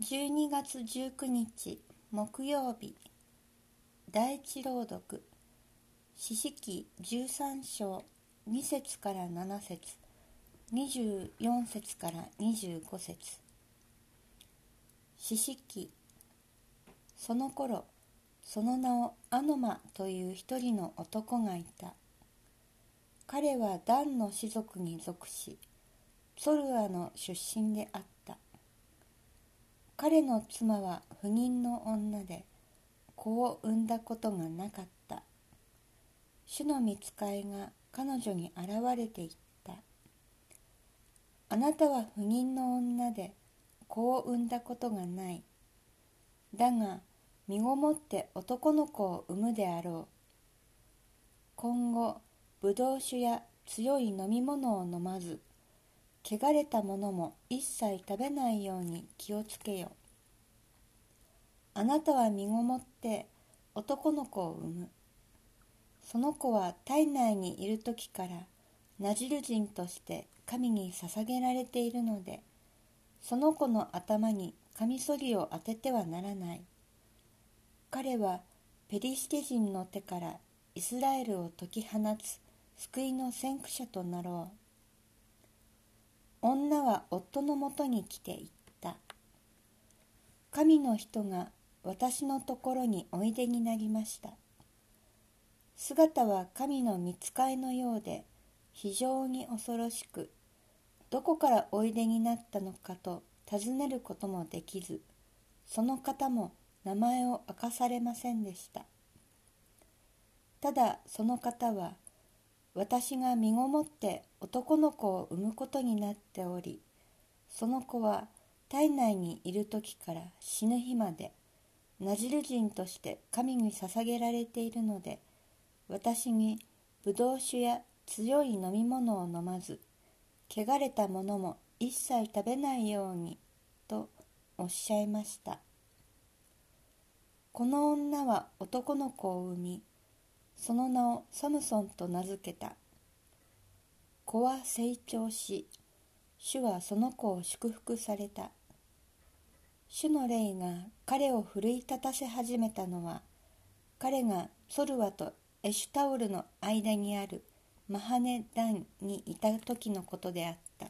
12月19日木曜日。第一朗読。四式13章。2節から7節。24節から25節。四式。その頃その名をアノマという一人の男がいた。彼はダンの氏族に属しソルアの出身であった。彼の妻は不妊の女で子を産んだことがなかった。主の見つかいが彼女に現れていった。あなたは不妊の女で子を産んだことがない。だが身ごもって男の子を産むであろう。今後ぶどう酒や強い飲み物を飲まず汚れたものも一切食べないように気をつけよ。あなたは身ごもって男の子を産む。その子は体内にいる時からナジル人として神に捧げられているのでその子の頭にカミソリを当ててはならない。彼はペリシテ人の手からイスラエルを解き放つ救いの先駆者となろう。女は夫のもとに来て言った。神の人が私のところにおいでになりました。姿は神の見つかいのようで非常に恐ろしくどこからおいでになったのかと尋ねることもできずその方も名前を明かされませんでした。ただその方は私が身ごもって男の子を産むことになっておりその子は体内にいる時から死ぬ日までナジル人として神に捧げられているので私にブドウ酒や強い飲み物を飲まず汚れたものも一切食べないようにとおっしゃいました。この女は男の子を産みその名をサムソンと名付けた。子は成長し主はその子を祝福された。主の霊が彼を奮い立たせ始めたのは彼がソルワとエシュタオルの間にあるマハネダンにいた時のことであった。